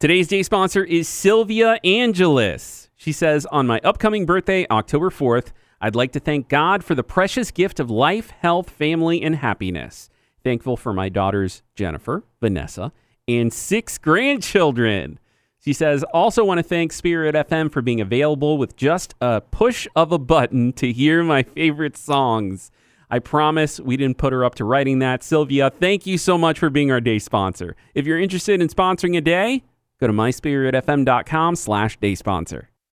Today's day sponsor is Sylvia Angeles. She says, On my upcoming birthday, October 4th, I'd like to thank God for the precious gift of life, health, family, and happiness. Thankful for my daughters, Jennifer, Vanessa, and six grandchildren. She says, also want to thank Spirit FM for being available with just a push of a button to hear my favorite songs. I promise we didn't put her up to writing that. Sylvia, thank you so much for being our day sponsor. If you're interested in sponsoring a day, go to myspiritfm.com slash day sponsor.